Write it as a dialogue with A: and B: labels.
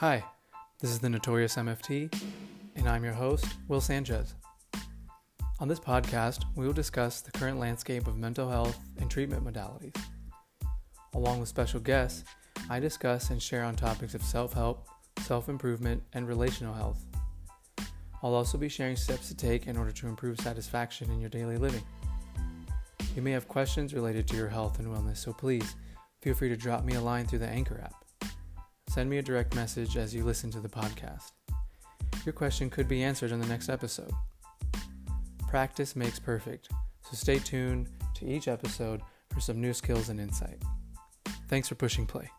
A: Hi, this is the Notorious MFT, and I'm your host, Will Sanchez. On this podcast, we will discuss the current landscape of mental health and treatment modalities. Along with special guests, I discuss and share on topics of self help, self improvement, and relational health. I'll also be sharing steps to take in order to improve satisfaction in your daily living. You may have questions related to your health and wellness, so please feel free to drop me a line through the Anchor app. Send me a direct message as you listen to the podcast. Your question could be answered in the next episode. Practice makes perfect, so stay tuned to each episode for some new skills and insight. Thanks for pushing play.